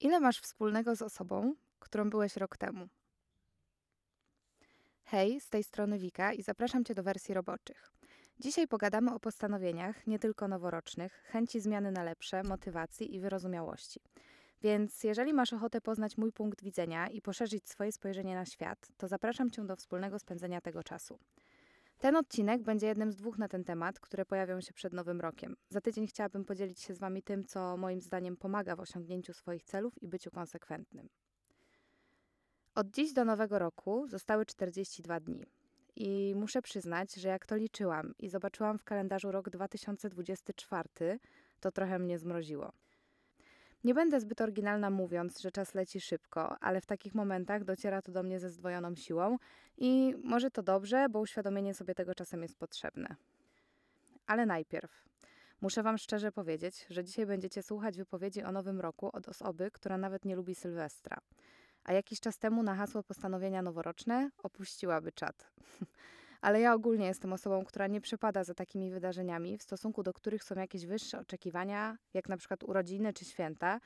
Ile masz wspólnego z osobą, którą byłeś rok temu? Hej, z tej strony Wika i zapraszam Cię do wersji roboczych. Dzisiaj pogadamy o postanowieniach, nie tylko noworocznych, chęci zmiany na lepsze, motywacji i wyrozumiałości. Więc jeżeli masz ochotę poznać mój punkt widzenia i poszerzyć swoje spojrzenie na świat, to zapraszam Cię do wspólnego spędzenia tego czasu. Ten odcinek będzie jednym z dwóch na ten temat, które pojawią się przed Nowym Rokiem. Za tydzień chciałabym podzielić się z Wami tym, co moim zdaniem pomaga w osiągnięciu swoich celów i byciu konsekwentnym. Od dziś do Nowego Roku zostały 42 dni. I muszę przyznać, że jak to liczyłam i zobaczyłam w kalendarzu rok 2024, to trochę mnie zmroziło. Nie będę zbyt oryginalna mówiąc, że czas leci szybko, ale w takich momentach dociera to do mnie ze zdwojoną siłą i może to dobrze, bo uświadomienie sobie tego czasem jest potrzebne. Ale najpierw muszę Wam szczerze powiedzieć, że dzisiaj będziecie słuchać wypowiedzi o nowym roku od osoby, która nawet nie lubi Sylwestra. A jakiś czas temu na hasło postanowienia noworoczne opuściłaby czat. ale ja ogólnie jestem osobą, która nie przepada za takimi wydarzeniami, w stosunku do których są jakieś wyższe oczekiwania, jak na przykład urodziny czy święta.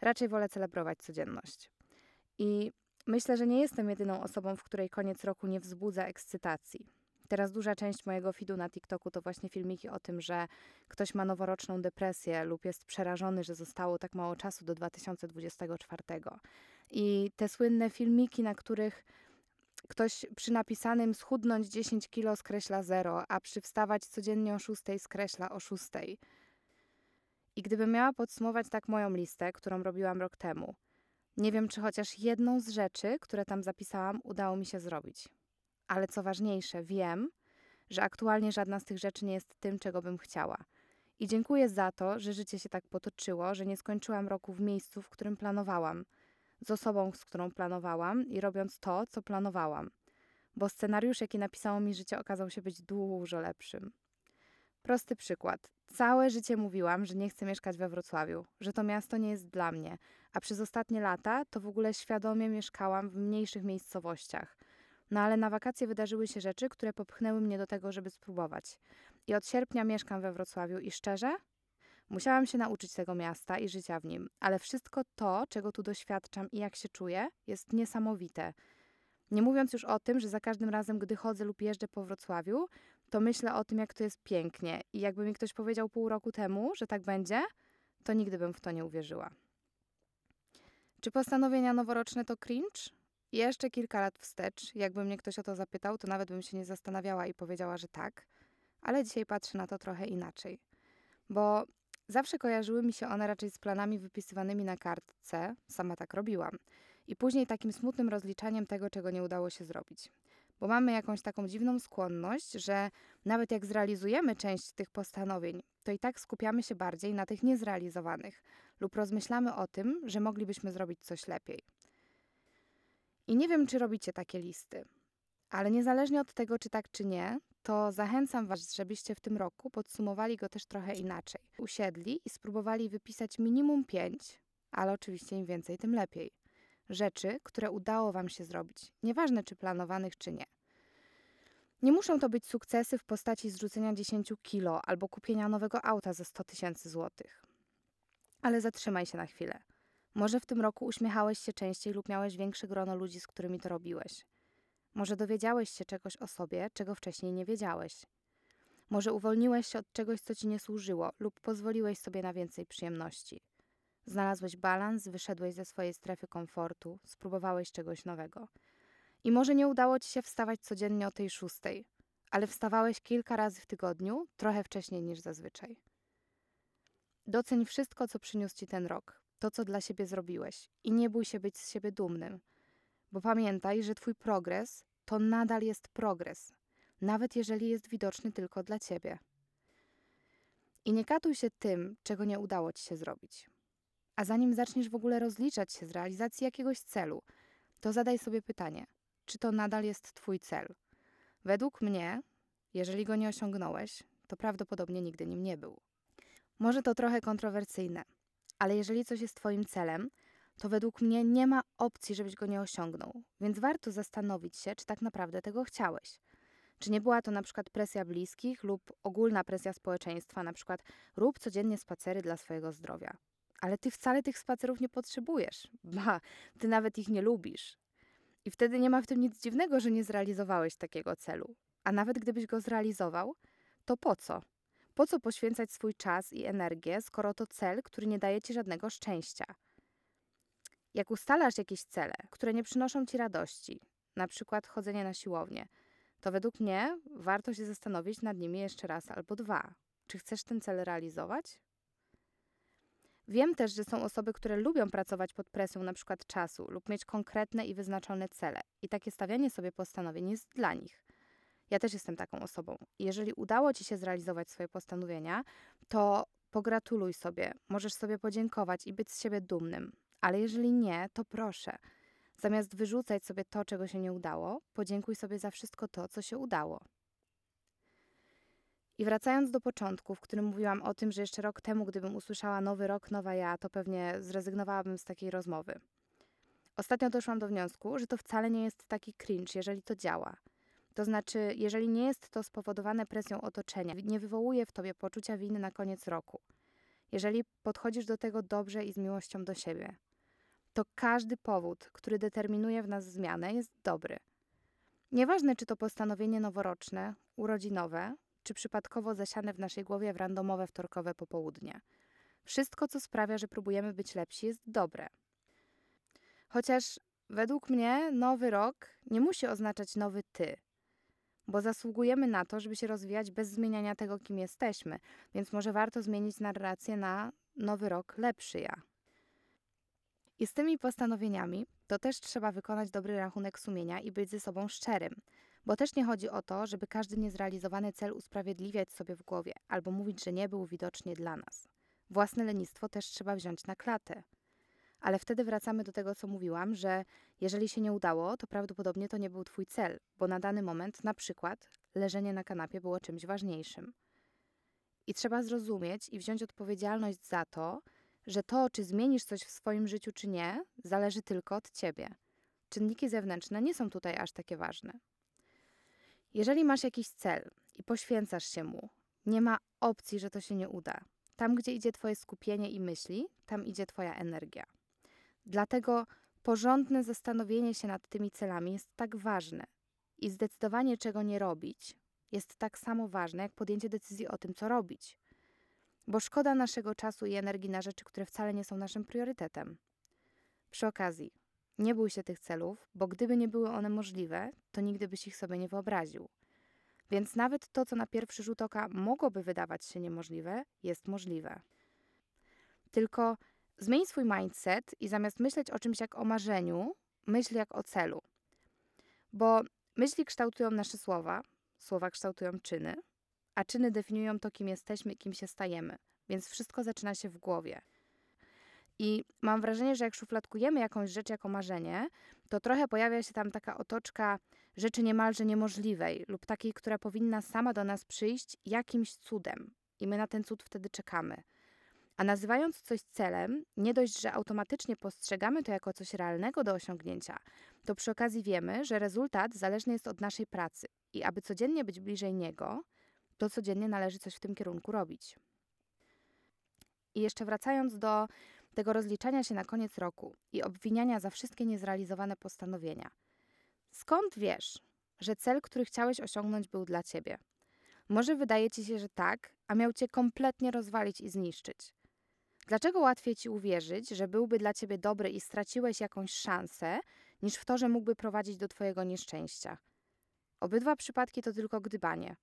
Raczej wolę celebrować codzienność. I myślę, że nie jestem jedyną osobą, w której koniec roku nie wzbudza ekscytacji. Teraz duża część mojego feedu na TikToku to właśnie filmiki o tym, że ktoś ma noworoczną depresję lub jest przerażony, że zostało tak mało czasu do 2024. I te słynne filmiki, na których Ktoś przy napisanym schudnąć 10 kilo skreśla 0, a przy wstawać codziennie o 6 skreśla o 6. I gdybym miała podsumować tak moją listę, którą robiłam rok temu, nie wiem, czy chociaż jedną z rzeczy, które tam zapisałam, udało mi się zrobić. Ale co ważniejsze, wiem, że aktualnie żadna z tych rzeczy nie jest tym, czego bym chciała. I dziękuję za to, że życie się tak potoczyło, że nie skończyłam roku w miejscu, w którym planowałam – z osobą, z którą planowałam i robiąc to, co planowałam, bo scenariusz, jaki napisało mi życie, okazał się być dużo lepszym. Prosty przykład. Całe życie mówiłam, że nie chcę mieszkać we Wrocławiu, że to miasto nie jest dla mnie, a przez ostatnie lata to w ogóle świadomie mieszkałam w mniejszych miejscowościach. No ale na wakacje wydarzyły się rzeczy, które popchnęły mnie do tego, żeby spróbować. I od sierpnia mieszkam we Wrocławiu i szczerze, Musiałam się nauczyć tego miasta i życia w nim, ale wszystko to, czego tu doświadczam i jak się czuję, jest niesamowite. Nie mówiąc już o tym, że za każdym razem, gdy chodzę lub jeżdżę po Wrocławiu, to myślę o tym, jak to jest pięknie. I jakby mi ktoś powiedział pół roku temu, że tak będzie, to nigdy bym w to nie uwierzyła. Czy postanowienia noworoczne to cringe? Jeszcze kilka lat wstecz, jakby mnie ktoś o to zapytał, to nawet bym się nie zastanawiała i powiedziała, że tak, ale dzisiaj patrzę na to trochę inaczej. Bo Zawsze kojarzyły mi się one raczej z planami wypisywanymi na kartce, sama tak robiłam, i później takim smutnym rozliczaniem tego, czego nie udało się zrobić. Bo mamy jakąś taką dziwną skłonność, że nawet jak zrealizujemy część tych postanowień, to i tak skupiamy się bardziej na tych niezrealizowanych lub rozmyślamy o tym, że moglibyśmy zrobić coś lepiej. I nie wiem, czy robicie takie listy, ale niezależnie od tego, czy tak, czy nie, to zachęcam Was, żebyście w tym roku podsumowali go też trochę inaczej. Usiedli i spróbowali wypisać minimum pięć, ale oczywiście im więcej, tym lepiej. Rzeczy, które udało Wam się zrobić, nieważne czy planowanych, czy nie. Nie muszą to być sukcesy w postaci zrzucenia 10 kilo albo kupienia nowego auta za 100 tysięcy złotych. Ale zatrzymaj się na chwilę. Może w tym roku uśmiechałeś się częściej lub miałeś większe grono ludzi, z którymi to robiłeś. Może dowiedziałeś się czegoś o sobie, czego wcześniej nie wiedziałeś. Może uwolniłeś się od czegoś, co ci nie służyło, lub pozwoliłeś sobie na więcej przyjemności. Znalazłeś balans, wyszedłeś ze swojej strefy komfortu, spróbowałeś czegoś nowego. I może nie udało ci się wstawać codziennie o tej szóstej, ale wstawałeś kilka razy w tygodniu, trochę wcześniej niż zazwyczaj. Doceń wszystko, co przyniósł ci ten rok, to, co dla siebie zrobiłeś, i nie bój się być z siebie dumnym – bo pamiętaj, że Twój progres to nadal jest progres, nawet jeżeli jest widoczny tylko dla Ciebie. I nie katuj się tym, czego nie udało Ci się zrobić. A zanim zaczniesz w ogóle rozliczać się z realizacji jakiegoś celu, to zadaj sobie pytanie, czy to nadal jest Twój cel. Według mnie, jeżeli go nie osiągnąłeś, to prawdopodobnie nigdy nim nie był. Może to trochę kontrowersyjne, ale jeżeli coś jest Twoim celem, to według mnie nie ma opcji, żebyś go nie osiągnął. Więc warto zastanowić się, czy tak naprawdę tego chciałeś. Czy nie była to na przykład presja bliskich lub ogólna presja społeczeństwa, na przykład rób codziennie spacery dla swojego zdrowia. ale ty wcale tych spacerów nie potrzebujesz. Ba, ty nawet ich nie lubisz. I wtedy nie ma w tym nic dziwnego, że nie zrealizowałeś takiego celu. A nawet gdybyś go zrealizował, to po co? Po co poświęcać swój czas i energię, skoro to cel, który nie daje ci żadnego szczęścia? Jak ustalasz jakieś cele, które nie przynoszą ci radości, na przykład chodzenie na siłownię, to według mnie warto się zastanowić nad nimi jeszcze raz albo dwa. Czy chcesz ten cel realizować? Wiem też, że są osoby, które lubią pracować pod presją na przykład czasu lub mieć konkretne i wyznaczone cele. I takie stawianie sobie postanowień jest dla nich. Ja też jestem taką osobą. Jeżeli udało Ci się zrealizować swoje postanowienia, to pogratuluj sobie, możesz sobie podziękować i być z siebie dumnym. Ale jeżeli nie, to proszę. Zamiast wyrzucać sobie to, czego się nie udało, podziękuj sobie za wszystko to, co się udało. I wracając do początku, w którym mówiłam o tym, że jeszcze rok temu, gdybym usłyszała nowy rok, nowa ja, to pewnie zrezygnowałabym z takiej rozmowy. Ostatnio doszłam do wniosku, że to wcale nie jest taki cringe, jeżeli to działa. To znaczy, jeżeli nie jest to spowodowane presją otoczenia, nie wywołuje w tobie poczucia winy na koniec roku. Jeżeli podchodzisz do tego dobrze i z miłością do siebie, to każdy powód, który determinuje w nas zmianę, jest dobry. Nieważne, czy to postanowienie noworoczne, urodzinowe, czy przypadkowo zasiane w naszej głowie w randomowe wtorkowe popołudnie. Wszystko, co sprawia, że próbujemy być lepsi, jest dobre. Chociaż według mnie nowy rok nie musi oznaczać nowy ty, bo zasługujemy na to, żeby się rozwijać bez zmieniania tego, kim jesteśmy, więc może warto zmienić narrację na nowy rok lepszy ja. I z tymi postanowieniami to też trzeba wykonać dobry rachunek sumienia i być ze sobą szczerym. Bo też nie chodzi o to, żeby każdy niezrealizowany cel usprawiedliwiać sobie w głowie albo mówić, że nie był widocznie dla nas. Własne lenistwo też trzeba wziąć na klatę. Ale wtedy wracamy do tego, co mówiłam, że jeżeli się nie udało, to prawdopodobnie to nie był Twój cel, bo na dany moment, na przykład, leżenie na kanapie było czymś ważniejszym. I trzeba zrozumieć i wziąć odpowiedzialność za to, że to, czy zmienisz coś w swoim życiu, czy nie, zależy tylko od ciebie. Czynniki zewnętrzne nie są tutaj aż takie ważne. Jeżeli masz jakiś cel i poświęcasz się mu, nie ma opcji, że to się nie uda. Tam, gdzie idzie Twoje skupienie i myśli, tam idzie Twoja energia. Dlatego porządne zastanowienie się nad tymi celami jest tak ważne i zdecydowanie, czego nie robić, jest tak samo ważne, jak podjęcie decyzji o tym, co robić. Bo szkoda naszego czasu i energii na rzeczy, które wcale nie są naszym priorytetem. Przy okazji, nie bój się tych celów, bo gdyby nie były one możliwe, to nigdy byś ich sobie nie wyobraził. Więc nawet to, co na pierwszy rzut oka mogłoby wydawać się niemożliwe, jest możliwe. Tylko zmień swój mindset i zamiast myśleć o czymś jak o marzeniu, myśl jak o celu. Bo myśli kształtują nasze słowa, słowa kształtują czyny, a czyny definiują to, kim jesteśmy i kim się stajemy. Więc wszystko zaczyna się w głowie. I mam wrażenie, że jak szufladkujemy jakąś rzecz jako marzenie, to trochę pojawia się tam taka otoczka rzeczy niemalże niemożliwej lub takiej, która powinna sama do nas przyjść jakimś cudem. I my na ten cud wtedy czekamy. A nazywając coś celem, nie dość, że automatycznie postrzegamy to jako coś realnego do osiągnięcia, to przy okazji wiemy, że rezultat zależny jest od naszej pracy i aby codziennie być bliżej niego, to codziennie należy coś w tym kierunku robić. I jeszcze wracając do tego rozliczania się na koniec roku i obwiniania za wszystkie niezrealizowane postanowienia. Skąd wiesz, że cel, który chciałeś osiągnąć, był dla ciebie? Może wydaje ci się, że tak, a miał cię kompletnie rozwalić i zniszczyć. Dlaczego łatwiej ci uwierzyć, że byłby dla ciebie dobry i straciłeś jakąś szansę, niż w to, że mógłby prowadzić do twojego nieszczęścia? Obydwa przypadki to tylko gdybanie.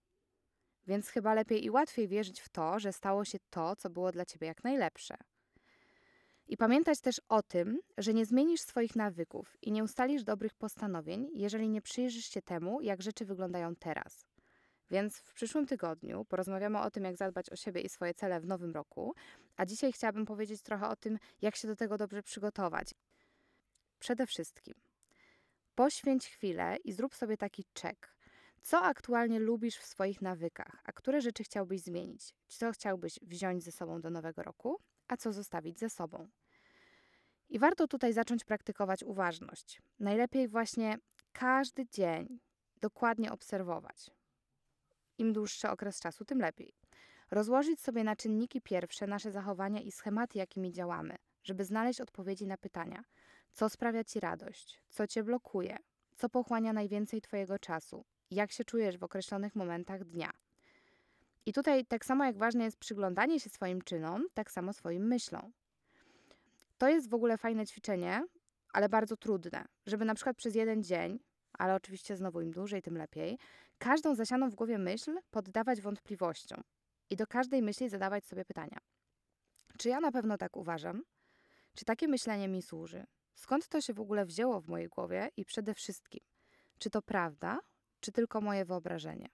Więc chyba lepiej i łatwiej wierzyć w to, że stało się to, co było dla ciebie jak najlepsze. I pamiętać też o tym, że nie zmienisz swoich nawyków i nie ustalisz dobrych postanowień, jeżeli nie przyjrzysz się temu, jak rzeczy wyglądają teraz. Więc w przyszłym tygodniu porozmawiamy o tym, jak zadbać o siebie i swoje cele w nowym roku, a dzisiaj chciałabym powiedzieć trochę o tym, jak się do tego dobrze przygotować. Przede wszystkim poświęć chwilę i zrób sobie taki check. Co aktualnie lubisz w swoich nawykach, a które rzeczy chciałbyś zmienić? Co chciałbyś wziąć ze sobą do nowego roku, a co zostawić ze sobą. I warto tutaj zacząć praktykować uważność. Najlepiej właśnie każdy dzień dokładnie obserwować. Im dłuższy okres czasu, tym lepiej. Rozłożyć sobie na czynniki pierwsze nasze zachowania i schematy, jakimi działamy, żeby znaleźć odpowiedzi na pytania: co sprawia ci radość, co cię blokuje, co pochłania najwięcej twojego czasu, jak się czujesz w określonych momentach dnia. I tutaj tak samo jak ważne jest przyglądanie się swoim czynom, tak samo swoim myślom. To jest w ogóle fajne ćwiczenie, ale bardzo trudne, żeby na przykład przez jeden dzień, ale oczywiście znowu im dłużej, tym lepiej, każdą zasianą w głowie myśl poddawać wątpliwościom i do każdej myśli zadawać sobie pytania. Czy ja na pewno tak uważam? Czy takie myślenie mi służy? Skąd to się w ogóle wzięło w mojej głowie i przede wszystkim, czy to prawda, czy tylko moje wyobrażenie?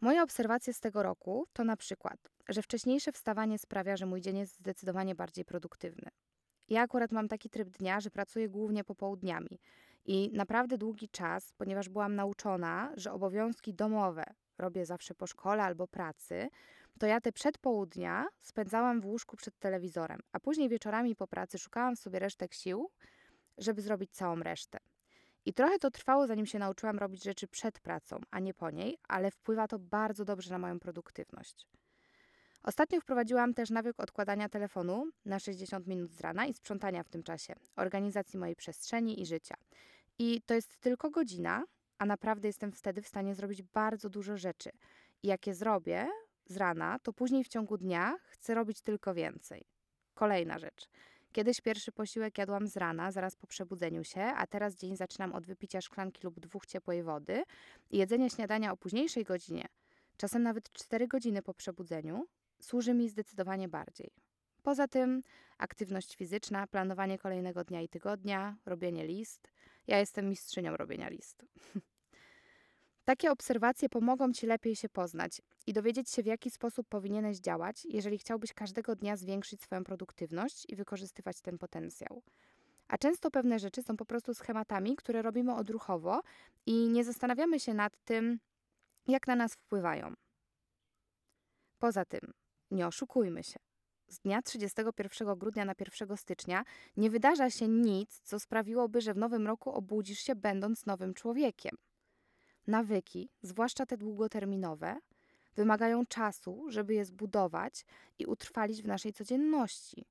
Moje obserwacje z tego roku to na przykład, że wcześniejsze wstawanie sprawia, że mój dzień jest zdecydowanie bardziej produktywny. Ja akurat mam taki tryb dnia, że pracuję głównie popołudniami i naprawdę długi czas, ponieważ byłam nauczona, że obowiązki domowe robię zawsze po szkole albo pracy, to ja te przedpołudnia spędzałam w łóżku przed telewizorem, a później wieczorami po pracy szukałam sobie resztek sił, żeby zrobić całą resztę. I trochę to trwało, zanim się nauczyłam robić rzeczy przed pracą, a nie po niej, ale wpływa to bardzo dobrze na moją produktywność. Ostatnio wprowadziłam też nawyk odkładania telefonu na 60 minut z rana i sprzątania w tym czasie, organizacji mojej przestrzeni i życia. I to jest tylko godzina, a naprawdę jestem wtedy w stanie zrobić bardzo dużo rzeczy. I jak je zrobię z rana, to później w ciągu dnia chcę robić tylko więcej. Kolejna rzecz. Kiedyś pierwszy posiłek jadłam z rana, zaraz po przebudzeniu się, a teraz dzień zaczynam od wypicia szklanki lub dwóch ciepłej wody i jedzenie śniadania o późniejszej godzinie, czasem nawet 4 godziny po przebudzeniu, służy mi zdecydowanie bardziej. Poza tym aktywność fizyczna, planowanie kolejnego dnia i tygodnia, robienie list. Ja jestem mistrzynią robienia list. Takie obserwacje pomogą Ci lepiej się poznać i dowiedzieć się, w jaki sposób powinieneś działać, jeżeli chciałbyś każdego dnia zwiększyć swoją produktywność i wykorzystywać ten potencjał. A często pewne rzeczy są po prostu schematami, które robimy odruchowo i nie zastanawiamy się nad tym, jak na nas wpływają. Poza tym, nie oszukujmy się. Z dnia 31 grudnia na 1 stycznia nie wydarza się nic, co sprawiłoby, że w nowym roku obudzisz się będąc nowym człowiekiem. Nawyki, zwłaszcza te długoterminowe, wymagają czasu, żeby je zbudować i utrwalić w naszej codzienności.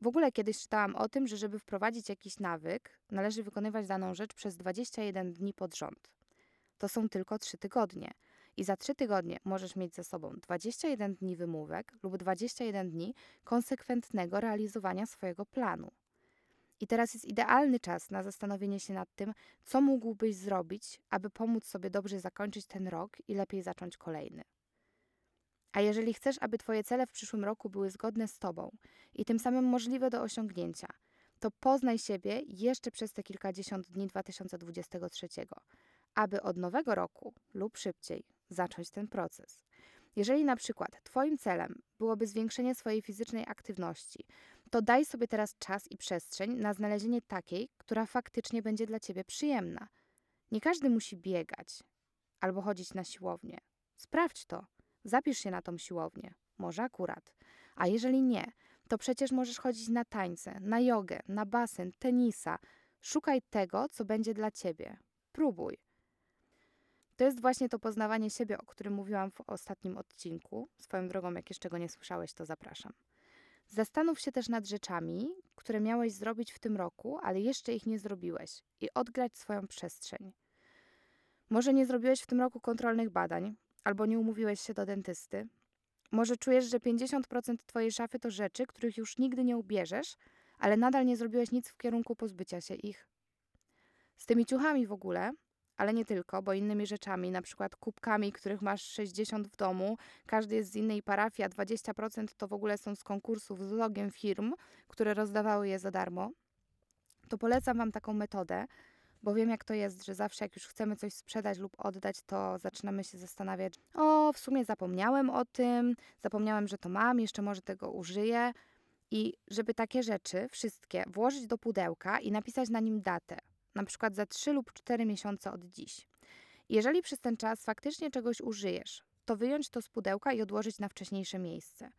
W ogóle kiedyś czytałam o tym, że żeby wprowadzić jakiś nawyk, należy wykonywać daną rzecz przez 21 dni pod rząd. To są tylko 3 tygodnie. I za 3 tygodnie możesz mieć ze sobą 21 dni wymówek lub 21 dni konsekwentnego realizowania swojego planu. I teraz jest idealny czas na zastanowienie się nad tym, co mógłbyś zrobić, aby pomóc sobie dobrze zakończyć ten rok i lepiej zacząć kolejny. A jeżeli chcesz, aby Twoje cele w przyszłym roku były zgodne z Tobą i tym samym możliwe do osiągnięcia, to poznaj siebie jeszcze przez te kilkadziesiąt dni 2023, aby od nowego roku lub szybciej zacząć ten proces. Jeżeli na przykład Twoim celem byłoby zwiększenie swojej fizycznej aktywności, to daj sobie teraz czas i przestrzeń na znalezienie takiej, która faktycznie będzie dla Ciebie przyjemna. Nie każdy musi biegać albo chodzić na siłownię. Sprawdź to. Zapisz się na tą siłownię. Może akurat. A jeżeli nie, to przecież możesz chodzić na tańce, na jogę, na basen, tenisa. Szukaj tego, co będzie dla Ciebie. Próbuj. To jest właśnie to poznawanie siebie, o którym mówiłam w ostatnim odcinku. Swoją drogą, jak jeszcze go nie słyszałeś, to zapraszam. Zastanów się też nad rzeczami, które miałeś zrobić w tym roku, ale jeszcze ich nie zrobiłeś i odgrać swoją przestrzeń. Może nie zrobiłeś w tym roku kontrolnych badań, albo nie umówiłeś się do dentysty. Może czujesz, że 50% twojej szafy to rzeczy, których już nigdy nie ubierzesz, ale nadal nie zrobiłeś nic w kierunku pozbycia się ich. Z tymi ciuchami w ogóle ale nie tylko, bo innymi rzeczami, na przykład kubkami, których masz 60 w domu, każdy jest z innej parafii, a 20% to w ogóle są z konkursów z logiem firm, które rozdawały je za darmo, to polecam Wam taką metodę, bo wiem jak to jest, że zawsze jak już chcemy coś sprzedać lub oddać, to zaczynamy się zastanawiać, o w sumie zapomniałem o tym, zapomniałem, że to mam, jeszcze może tego użyję. I żeby takie rzeczy wszystkie włożyć do pudełka i napisać na nim datę, na przykład za 3 lub 4 miesiące od dziś. Jeżeli przez ten czas faktycznie czegoś użyjesz, to wyjąć to z pudełka i odłożyć na wcześniejsze miejsce.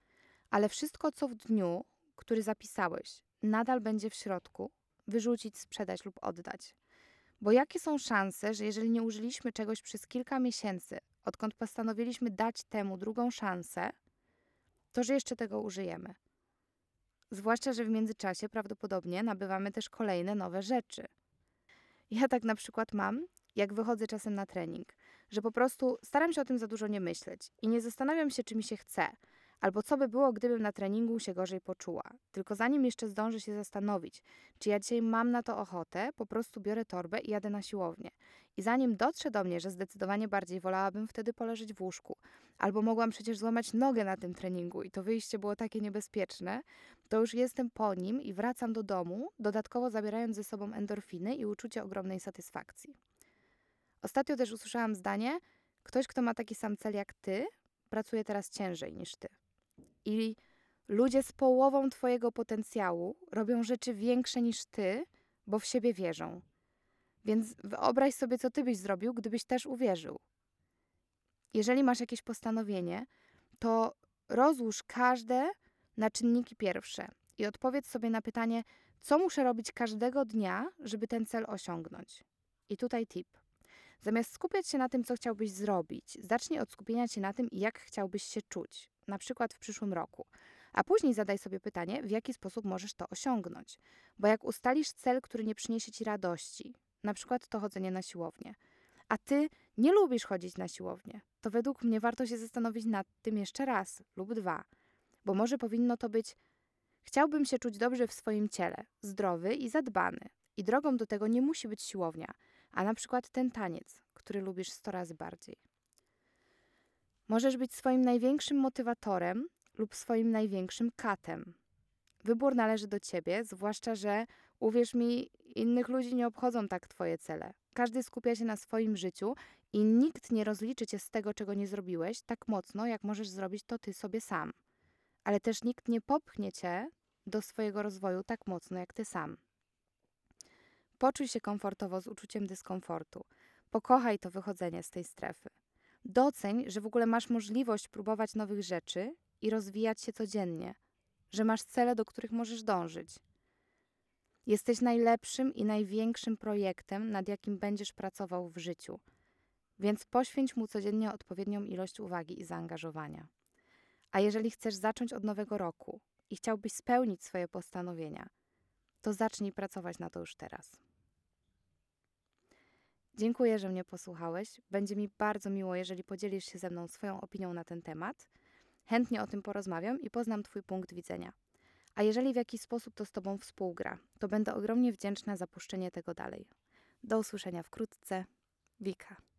Ale wszystko, co w dniu, który zapisałeś, nadal będzie w środku, wyrzucić, sprzedać lub oddać. Bo jakie są szanse, że jeżeli nie użyliśmy czegoś przez kilka miesięcy, odkąd postanowiliśmy dać temu drugą szansę, to że jeszcze tego użyjemy. Zwłaszcza, że w międzyczasie prawdopodobnie nabywamy też kolejne nowe rzeczy. Ja tak na przykład mam, jak wychodzę czasem na trening, że po prostu staram się o tym za dużo nie myśleć i nie zastanawiam się, czy mi się chce, albo co by było, gdybym na treningu się gorzej poczuła. Tylko zanim jeszcze zdążę się zastanowić, czy ja dzisiaj mam na to ochotę, po prostu biorę torbę i jadę na siłownię. I zanim dotrze do mnie, że zdecydowanie bardziej wolałabym wtedy poleżeć w łóżku, albo mogłam przecież złamać nogę na tym treningu i to wyjście było takie niebezpieczne, to już jestem po nim i wracam do domu, dodatkowo zabierając ze sobą endorfiny i uczucie ogromnej satysfakcji. Ostatnio też usłyszałam zdanie: Ktoś, kto ma taki sam cel jak ty, pracuje teraz ciężej niż ty. I ludzie z połową twojego potencjału robią rzeczy większe niż ty, bo w siebie wierzą. Więc wyobraź sobie, co ty byś zrobił, gdybyś też uwierzył. Jeżeli masz jakieś postanowienie, to rozłóż każde na czynniki pierwsze i odpowiedz sobie na pytanie, co muszę robić każdego dnia, żeby ten cel osiągnąć. I tutaj tip. Zamiast skupiać się na tym, co chciałbyś zrobić, zacznij od skupienia się na tym, jak chciałbyś się czuć, na przykład w przyszłym roku. A później zadaj sobie pytanie, w jaki sposób możesz to osiągnąć. Bo jak ustalisz cel, który nie przyniesie ci radości, na przykład to chodzenie na siłownię, a ty nie lubisz chodzić na siłownię, to według mnie warto się zastanowić nad tym jeszcze raz lub dwa. Bo może powinno to być: Chciałbym się czuć dobrze w swoim ciele, zdrowy i zadbany. I drogą do tego nie musi być siłownia, a na przykład ten taniec, który lubisz sto razy bardziej. Możesz być swoim największym motywatorem lub swoim największym katem. Wybór należy do ciebie, zwłaszcza, że uwierz mi, innych ludzi nie obchodzą tak twoje cele. Każdy skupia się na swoim życiu i nikt nie rozliczy cię z tego, czego nie zrobiłeś, tak mocno, jak możesz zrobić to ty sobie sam. Ale też nikt nie popchnie cię do swojego rozwoju tak mocno, jak ty sam. Poczuj się komfortowo z uczuciem dyskomfortu. Pokochaj to wychodzenie z tej strefy. Doceń, że w ogóle masz możliwość próbować nowych rzeczy i rozwijać się codziennie, że masz cele, do których możesz dążyć. Jesteś najlepszym i największym projektem, nad jakim będziesz pracował w życiu, więc poświęć mu codziennie odpowiednią ilość uwagi i zaangażowania. A jeżeli chcesz zacząć od nowego roku i chciałbyś spełnić swoje postanowienia, to zacznij pracować na to już teraz. Dziękuję, że mnie posłuchałeś. Będzie mi bardzo miło, jeżeli podzielisz się ze mną swoją opinią na ten temat. Chętnie o tym porozmawiam i poznam Twój punkt widzenia. A jeżeli w jakiś sposób to z Tobą współgra, to będę ogromnie wdzięczna za puszczenie tego dalej. Do usłyszenia wkrótce. Wika.